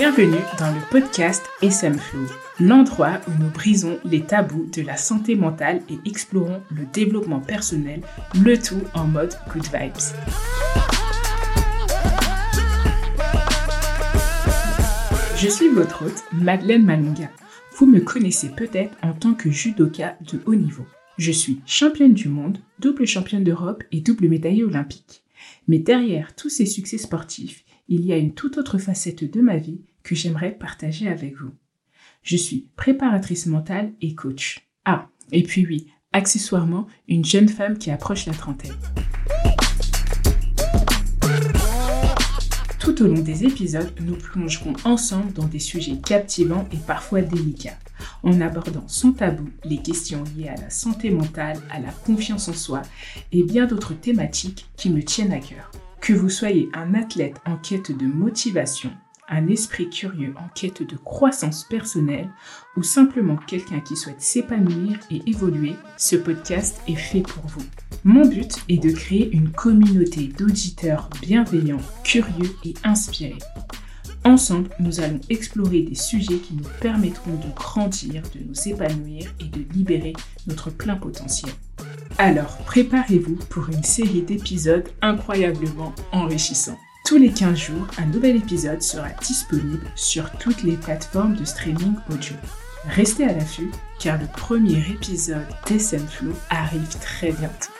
Bienvenue dans le podcast SM l'endroit où nous brisons les tabous de la santé mentale et explorons le développement personnel, le tout en mode good vibes. Je suis votre hôte, Madeleine Malunga. Vous me connaissez peut-être en tant que judoka de haut niveau. Je suis championne du monde, double championne d'Europe et double médaillée olympique. Mais derrière tous ces succès sportifs, il y a une toute autre facette de ma vie que j'aimerais partager avec vous. Je suis préparatrice mentale et coach. Ah, et puis oui, accessoirement, une jeune femme qui approche la trentaine. Tout au long des épisodes, nous plongerons ensemble dans des sujets captivants et parfois délicats, en abordant sans tabou les questions liées à la santé mentale, à la confiance en soi et bien d'autres thématiques qui me tiennent à cœur. Que vous soyez un athlète en quête de motivation, un esprit curieux en quête de croissance personnelle ou simplement quelqu'un qui souhaite s'épanouir et évoluer, ce podcast est fait pour vous. Mon but est de créer une communauté d'auditeurs bienveillants, curieux et inspirés. Ensemble, nous allons explorer des sujets qui nous permettront de grandir, de nous épanouir et de libérer notre plein potentiel. Alors, préparez-vous pour une série d'épisodes incroyablement enrichissants. Tous les 15 jours, un nouvel épisode sera disponible sur toutes les plateformes de streaming audio. Restez à l'affût car le premier épisode d'SM Flow arrive très bientôt.